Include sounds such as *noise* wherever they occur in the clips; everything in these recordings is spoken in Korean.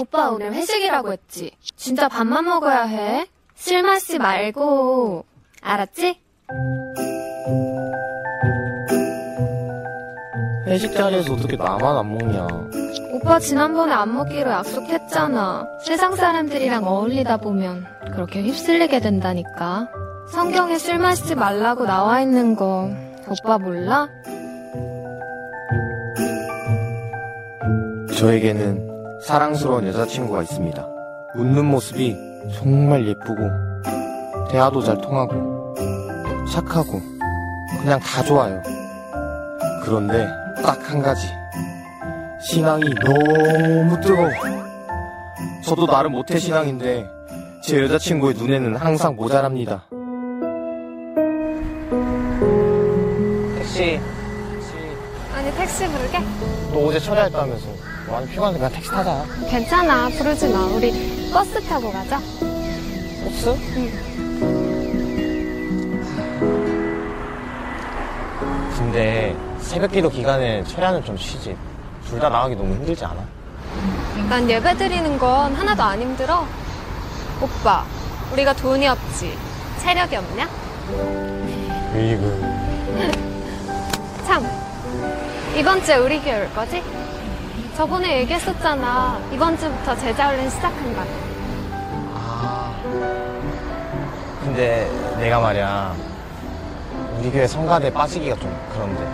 오빠 오늘 회식이라고 했지. 진짜 밥만 먹어야 해. 술 마시 말고. 알았지? 회식 자리에서 어떻게 나만 안 먹냐. 오빠 지난번에 안 먹기로 약속했잖아. 세상 사람들이랑 어울리다 보면 그렇게 휩쓸리게 된다니까. 성경에 술 마시지 말라고 나와 있는 거 오빠 몰라? 저에게는 사랑스러운 여자친구가 있습니다. 웃는 모습이 정말 예쁘고, 대화도 잘 통하고, 착하고, 그냥 다 좋아요. 그런데 딱 한 가지. 신앙이 너무 뜨거워. 저도 나름 모태 신앙인데, 제 여자친구의 눈에는 항상 모자랍니다. 택시, 아니 택시 부르게? 너 어제 철회했다면서. 많이 피곤한데 그냥 택시 타자. 괜찮아 부르지 마. 우리 버스 타고 가자. 버스? 근데 새벽 기도 기간에 철야는 좀 쉬지. 둘 다 나가기 너무 힘들지 않아? 난 예배 드리는 건 하나도 안 힘들어. 오빠, 우리가 돈이 없지. 체력이 없냐? 으이그. *laughs* 참, 이번 주에 우리 교회 올 거지? 저번에 얘기했었잖아. 이번 주부터 제자훈련 시작한다. 아. 근데 내가 말이야. 우리 교회 성가대 빠지기가 좀 그런데.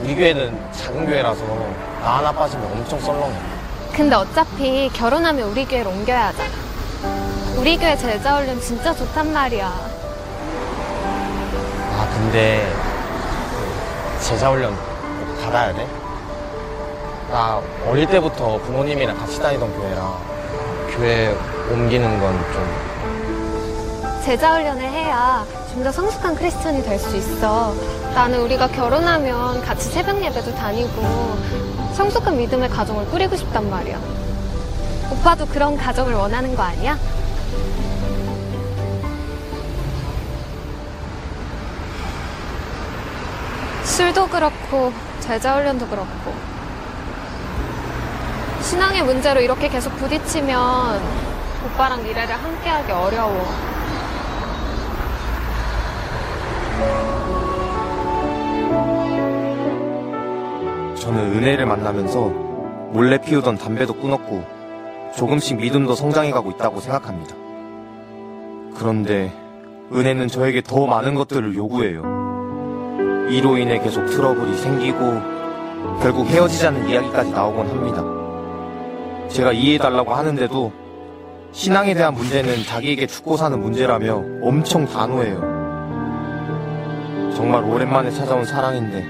우리 교회는 작은 교회라서 나 하나 빠지면 엄청 썰렁해. 근데 어차피 결혼하면 우리 교회로 옮겨야 하잖아. 우리 교회 제자훈련 진짜 좋단 말이야. 아, 근데 제자훈련 꼭 받아야 돼? 나 어릴 때부터 부모님이랑 같이 다니던 교회라 교회 옮기는 건 좀 제자 훈련을 해야 좀 더 성숙한 크리스천이 될 수 있어. 나는 우리가 결혼하면 같이 새벽 예배도 다니고 성숙한 믿음의 가정을 꾸리고 싶단 말이야. 오빠도 그런 가정을 원하는 거 아니야? 술도 그렇고 제자 훈련도 그렇고 신앙의 문제로 이렇게 계속 부딪히면 오빠랑 미래를 함께하기 어려워. 저는 은혜를 만나면서 몰래 피우던 담배도 끊었고 조금씩 믿음도 성장해가고 있다고 생각합니다. 그런데 은혜는 저에게 더 많은 것들을 요구해요. 이로 인해 계속 트러블이 생기고 결국 헤어지자는 이야기까지 나오곤 합니다. 제가 이해해달라고 하는데도 신앙에 대한 문제는 자기에게 죽고 사는 문제라며 엄청 단호해요. 정말 오랜만에 찾아온 사랑인데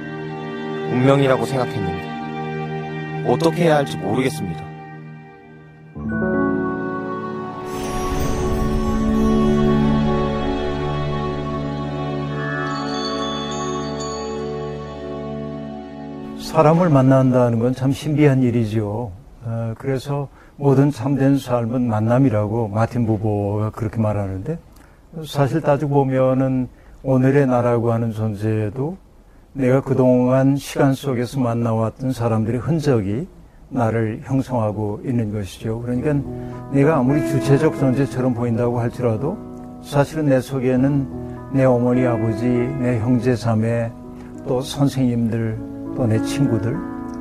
운명이라고 생각했는데 어떻게 해야 할지 모르겠습니다. 사람을 만난다는 건 참 신비한 일이죠. 어, 그래서 모든 참된 삶은 만남이라고 마틴 부보가 그렇게 말하는데 사실 따지고 보면은 오늘의 나라고 하는 존재도 내가 그동안 시간 속에서 만나왔던 사람들의 흔적이 나를 형성하고 있는 것이죠. 그러니까 내가 아무리 주체적 존재처럼 보인다고 할지라도 사실은 내 속에는 내 어머니, 아버지, 내 형제, 자매, 또 선생님들, 또 내 친구들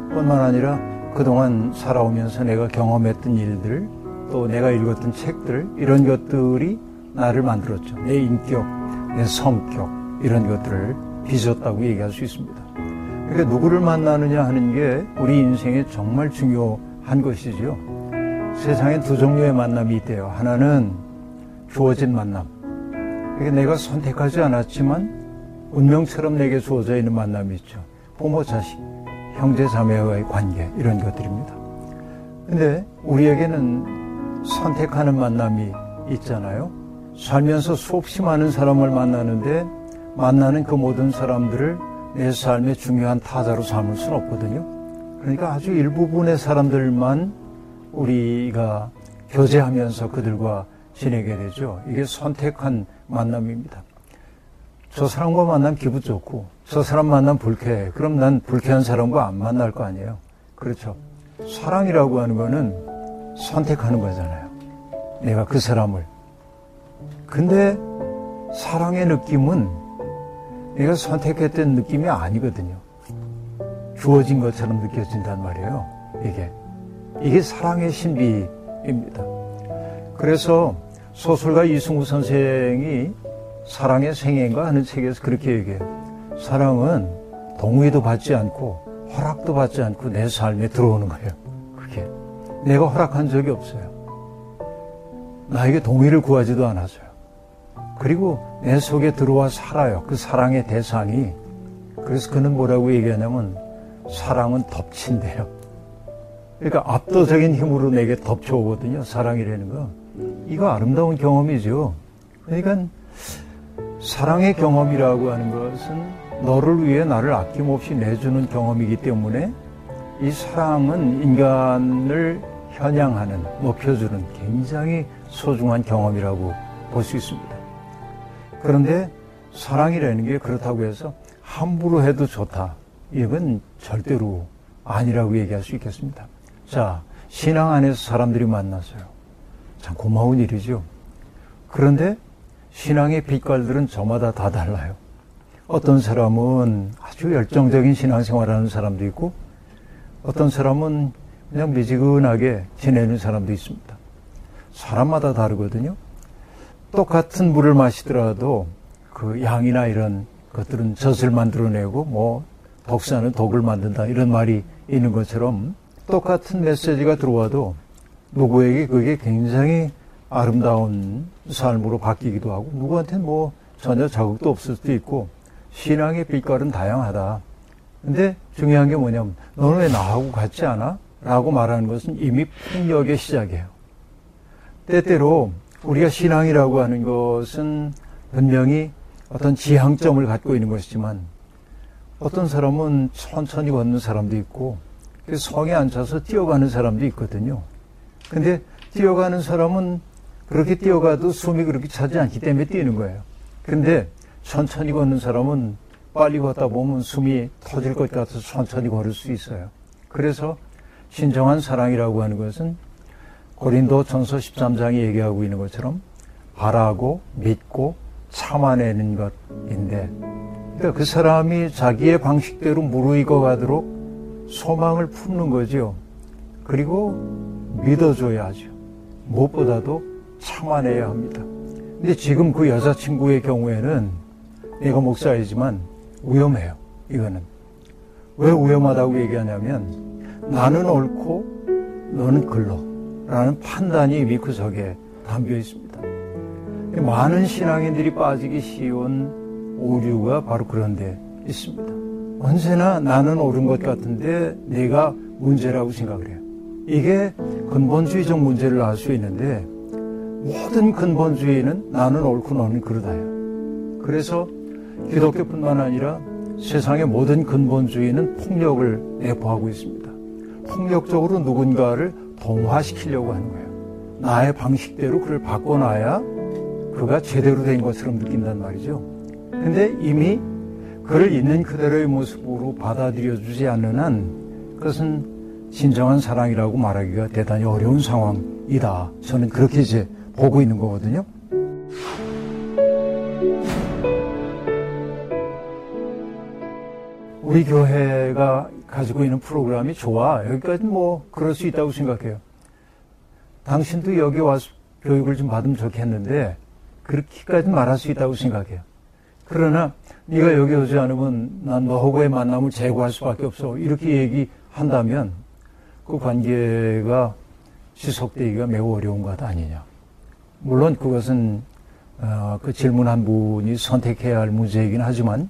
뿐만 아니라 그동안 살아오면서 내가 경험했던 일들, 또 내가 읽었던 책들, 이런 것들이 나를 만들었죠. 내 인격, 내 성격, 이런 것들을 빚었다고 얘기할 수 있습니다. 그러니까 누구를 만나느냐 하는 게 우리 인생에 정말 중요한 것이죠. 세상에 두 종류의 만남이 있대요. 하나는 주어진 만남. 그러니까 내가 선택하지 않았지만 운명처럼 내게 주어져 있는 만남이 있죠. 부모, 자식, 형제, 자매와의 관계, 이런 것들입니다. 근데 우리에게는 선택하는 만남이 있잖아요. 살면서 수없이 많은 사람을 만나는데 만나는 그 모든 사람들을 내 삶의 중요한 타자로 삼을 수는 없거든요. 그러니까 아주 일부분의 사람들만 우리가 교제하면서 그들과 지내게 되죠. 이게 선택한 만남입니다. 저 사람과 만나면 기분 좋고 저 사람 만나면 불쾌해. 그럼 난 불쾌한 사람과 안 만날 거 아니에요. 그렇죠. 사랑이라고 하는 거는 선택하는 거잖아요. 내가 그 사람을. 근데 사랑의 느낌은 내가 선택했던 느낌이 아니거든요. 주어진 것처럼 느껴진단 말이에요. 이게. 이게 사랑의 신비입니다. 그래서 소설가 이승우 선생이 사랑의 생애인가 하는 책에서 그렇게 얘기해요. 사랑은 동의도 받지 않고 허락도 받지 않고 내 삶에 들어오는 거예요. 그게. 내가 허락한 적이 없어요. 나에게 동의를 구하지도 않았어요. 그리고 내 속에 들어와 살아요. 그 사랑의 대상이. 그래서 그는 뭐라고 얘기하냐면 사랑은 덮친대요. 그러니까 압도적인 힘으로 내게 덮쳐오거든요. 사랑이라는 거. 이거 아름다운 경험이죠. 그러니까 사랑의 경험이라고 하는 것은 너를 위해 나를 아낌없이 내주는 경험이기 때문에 이 사랑은 인간을 현양하는, 높여주는 굉장히 소중한 경험이라고 볼 수 있습니다. 그런데 사랑이라는 게 그렇다고 해서 함부로 해도 좋다. 이건 절대로 아니라고 얘기할 수 있겠습니다. 자, 신앙 안에서 사람들이 만났어요. 참 고마운 일이죠. 그런데 신앙의 빛깔들은 저마다 다 달라요. 어떤 사람은 아주 열정적인 신앙생활하는 사람도 있고, 어떤 사람은 그냥 미지근하게 지내는 사람도 있습니다. 사람마다 다르거든요. 똑같은 물을 마시더라도 그 양이나 이런 것들은 젖을 만들어내고 뭐 독사는 독을 만든다 이런 말이 있는 것처럼 똑같은 메시지가 들어와도 누구에게 그게 굉장히 아름다운 삶으로 바뀌기도 하고 누구한테는 뭐 전혀 자극도 없을 수도 있고 신앙의 빛깔은 다양하다. 근데 중요한 게 뭐냐면 너는 왜 나하고 같지 않아? 라고 말하는 것은 이미 폭력의 시작이에요. 때때로 우리가 신앙이라고 하는 것은 분명히 어떤 지향점을 갖고 있는 것이지만 어떤 사람은 천천히 걷는 사람도 있고 그 성에 앉아서 뛰어가는 사람도 있거든요. 근데 뛰어가는 사람은 그렇게 뛰어가도 숨이 그렇게 차지 않기 때문에 뛰는 거예요. 근데 천천히 걷는 사람은 빨리 걷다 보면 숨이 터질 것 같아서 천천히 걸을 수 있어요. 그래서 신정한 사랑이라고 하는 것은 고린도 전서 13장이 얘기하고 있는 것처럼 바라고 믿고 참아내는 것인데 그러니까 그 사람이 자기의 방식대로 무르익어 가도록 소망을 품는 거죠. 그리고 믿어줘야 하죠. 무엇보다도 참아내야 합니다. 근데 지금 그 여자친구의 경우에는 내가 목사이지만 위험해요. 이거는. 왜 위험하다고 얘기하냐면 나는 옳고 너는 글로 라는 판단이 속에 담겨 있습니다. 많은 신앙인들이 빠지기 쉬운 오류가 바로 그런 데 있습니다. 언제나 나는 옳은 것 같은데 내가 문제라고 생각을 해요. 이게 근본주의적 문제를 알수 있는데 모든 근본주의는 나는 옳고 너는 그러다요. 그래서 기독교뿐만 아니라 세상의 모든 근본주의는 폭력을 내포하고 있습니다. 폭력적으로 누군가를 동화시키려고 하는 거예요. 나의 방식대로 그를 바꿔놔야 그가 제대로 된 것처럼 느낀단 말이죠. 근데 이미 그를 있는 그대로의 모습으로 받아들여 주지 않는 한 그것은 진정한 사랑이라고 말하기가 대단히 어려운 상황이다. 저는 그렇게 이제 보고 있는 거거든요. 우리 교회가 가지고 있는 프로그램이 좋아. 여기까지 뭐 그럴 수 있다고 생각해요. 당신도 여기 와서 교육을 좀 받으면 좋겠는데 그렇게까지 말할 수 있다고 생각해요. 그러나 네가 여기 오지 않으면 난 너하고의 만남을 제고할 수밖에 없어. 이렇게 얘기한다면 그 관계가 지속되기가 매우 어려운 것 아니냐. 물론 그것은 어, 그 질문한 분이 선택해야 할 문제이긴 하지만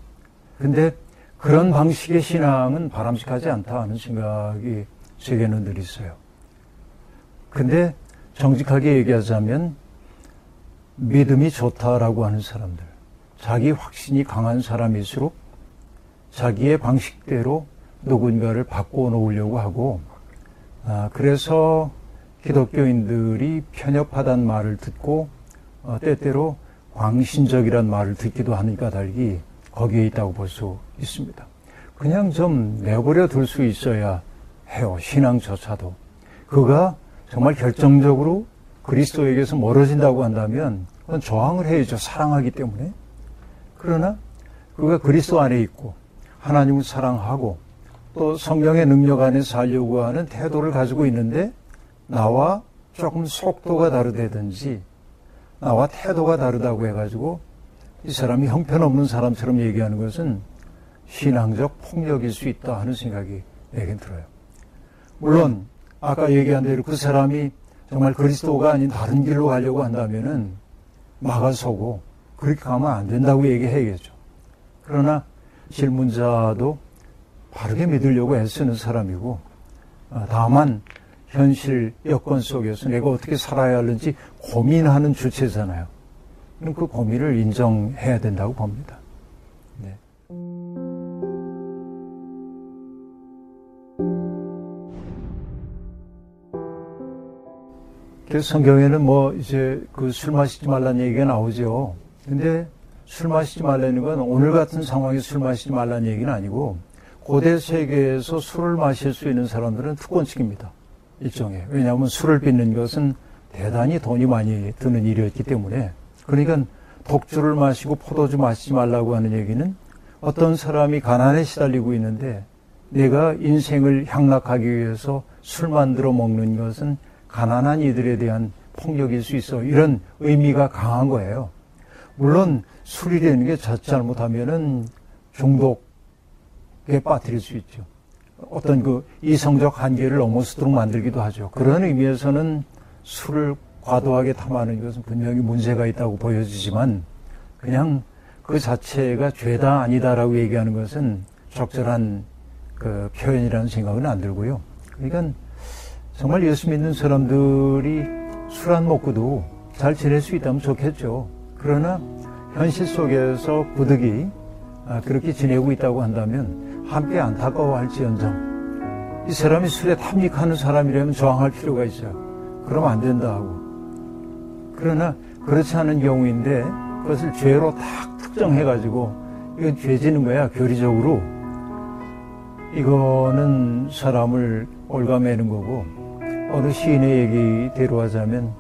근데 그런 방식의 신앙은 바람직하지 않다 하는 생각이 제게는 늘 있어요. 근데 정직하게 얘기하자면 믿음이 좋다라고 하는 사람들, 자기 확신이 강한 사람일수록 자기의 방식대로 누군가를 바꿔 놓으려고 하고, 아, 그래서 기독교인들이 편협하다는 말을 듣고, 어, 때때로 광신적이란 말을 듣기도 하니까 달리 거기에 있다고 볼 수 있습니다. 그냥 좀 내버려 둘 수 있어야 해요. 신앙조차도. 그가 정말 결정적으로 그리스도에게서 멀어진다고 한다면 그건 저항을 해야죠. 사랑하기 때문에. 그러나 그가 그리스도 안에 있고 하나님을 사랑하고 또 성령의 능력 안에 살려고 하는 태도를 가지고 있는데 나와 조금 속도가 다르다든지 나와 태도가 다르다고 해가지고 이 사람이 형편없는 사람처럼 얘기하는 것은 신앙적 폭력일 수 있다 하는 생각이 내겐 들어요. 물론 아까 얘기한 대로 그 사람이 정말 그리스도가 아닌 다른 길로 가려고 한다면은 막아서고 그렇게 가면 안 된다고 얘기해야겠죠. 그러나 질문자도 바르게 믿으려고 애쓰는 사람이고 아, 다만 현실 여건 속에서 내가 어떻게 살아야 하는지 고민하는 주체잖아요. 그럼 그 고민을 인정해야 된다고 봅니다. 네. 그래서 성경에는 뭐 이제 그 술 마시지 말라는 얘기가 나오죠. 근데 술 마시지 말라는 건 오늘 같은 상황에 술 마시지 말라는 얘기는 아니고 고대 세계에서 술을 마실 수 있는 사람들은 특권층입니다. 일종의. 왜냐하면 술을 빚는 것은 대단히 돈이 많이 드는 일이었기 때문에. 그러니까 독주를 마시고 포도주 마시지 말라고 하는 얘기는 어떤 사람이 가난에 시달리고 있는데 내가 인생을 향락하기 위해서 술 만들어 먹는 것은 가난한 이들에 대한 폭력일 수 있어. 이런 의미가 강한 거예요. 물론 술이라는 게 잘못하면은 중독에 빠뜨릴 수 있죠. 어떤 그 이성적 한계를 넘어서도록 만들기도 하죠. 그런 의미에서는 술을 과도하게 탐하는 것은 분명히 문제가 있다고 보여지지만 그냥 그 자체가 죄다 아니다라고 얘기하는 것은 적절한 그 표현이라는 생각은 안 들고요. 그러니까 정말 예수 믿는 사람들이 술 안 먹고도 잘 지낼 수 있다면 좋겠죠. 그러나 현실 속에서 부득이 아, 그렇게 지내고 있다고 한다면 함께 안타까워할지언정 이 사람이 술에 탐닉하는 사람이라면 저항할 필요가 있어요. 그러면 안 된다 하고. 그러나 그렇지 않은 경우인데 그것을 죄로 딱 특정해가지고 이건 죄지는 거야 교리적으로. 이거는 사람을 올가매는 거고 어느 시인의 얘기대로 하자면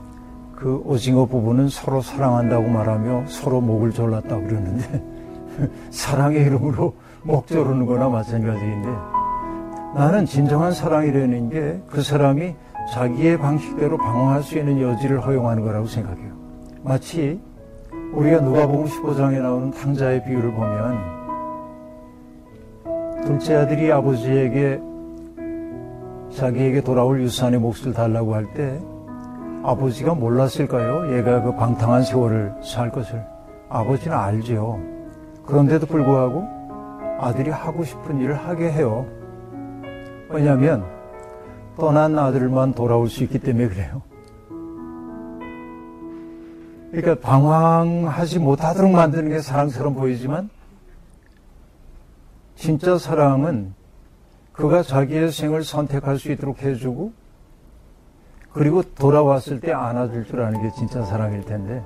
그 오징어 부부는 서로 사랑한다고 말하며 서로 목을 졸랐다고 그러는데 *laughs* 사랑의 이름으로 목 조르는 거나 마찬가지인데 나는 진정한 사랑이라는 게 그 사람이 자기의 방식대로 방황할 수 있는 여지를 허용하는 거라고 생각해요. 마치 우리가 누가복음 15장에 나오는 탕자의 비유를 보면 둘째 아들이 아버지에게 자기에게 돌아올 유산의 몫을 달라고 할 때 아버지가 몰랐을까요? 얘가 그 방탕한 세월을 살 것을. 아버지는 알죠. 그런데도 불구하고 아들이 하고 싶은 일을 하게 해요. 왜냐하면 떠난 아들만 돌아올 수 있기 때문에 그래요. 그러니까 방황하지 못하도록 만드는 게 사랑처럼 보이지만 진짜 사랑은 그가 자기의 생을 선택할 수 있도록 해주고 그리고 돌아왔을 때 안아줄 줄 아는 게 진짜 사랑일 텐데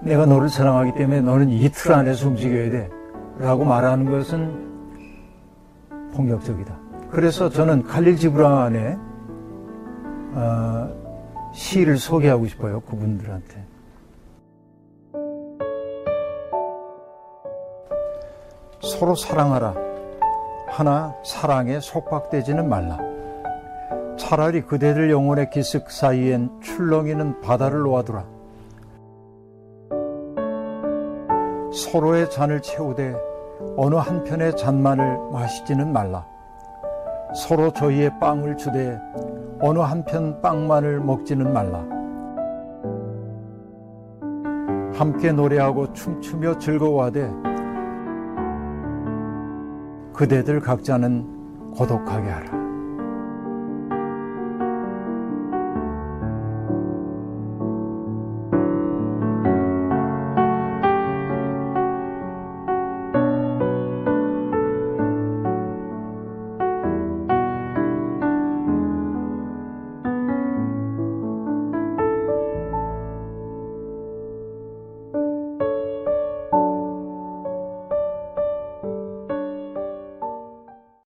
내가 너를 사랑하기 때문에 너는 이 틀 안에서 움직여야 돼 라고 말하는 것은 폭력적이다. 그래서 저는 칼릴 지브란의 어, 시를 소개하고 싶어요. 그분들한테. 서로 사랑하라. 하나 사랑에 속박되지는 말라. 차라리 그대들 영혼의 기슭 사이엔 출렁이는 바다를 놓아두라. 서로의 잔을 채우되 어느 한편의 잔만을 마시지는 말라. 서로 저희의 빵을 주되 어느 한편 빵만을 먹지는 말라. 함께 노래하고 춤추며 즐거워하되 그대들 각자는 고독하게 하라.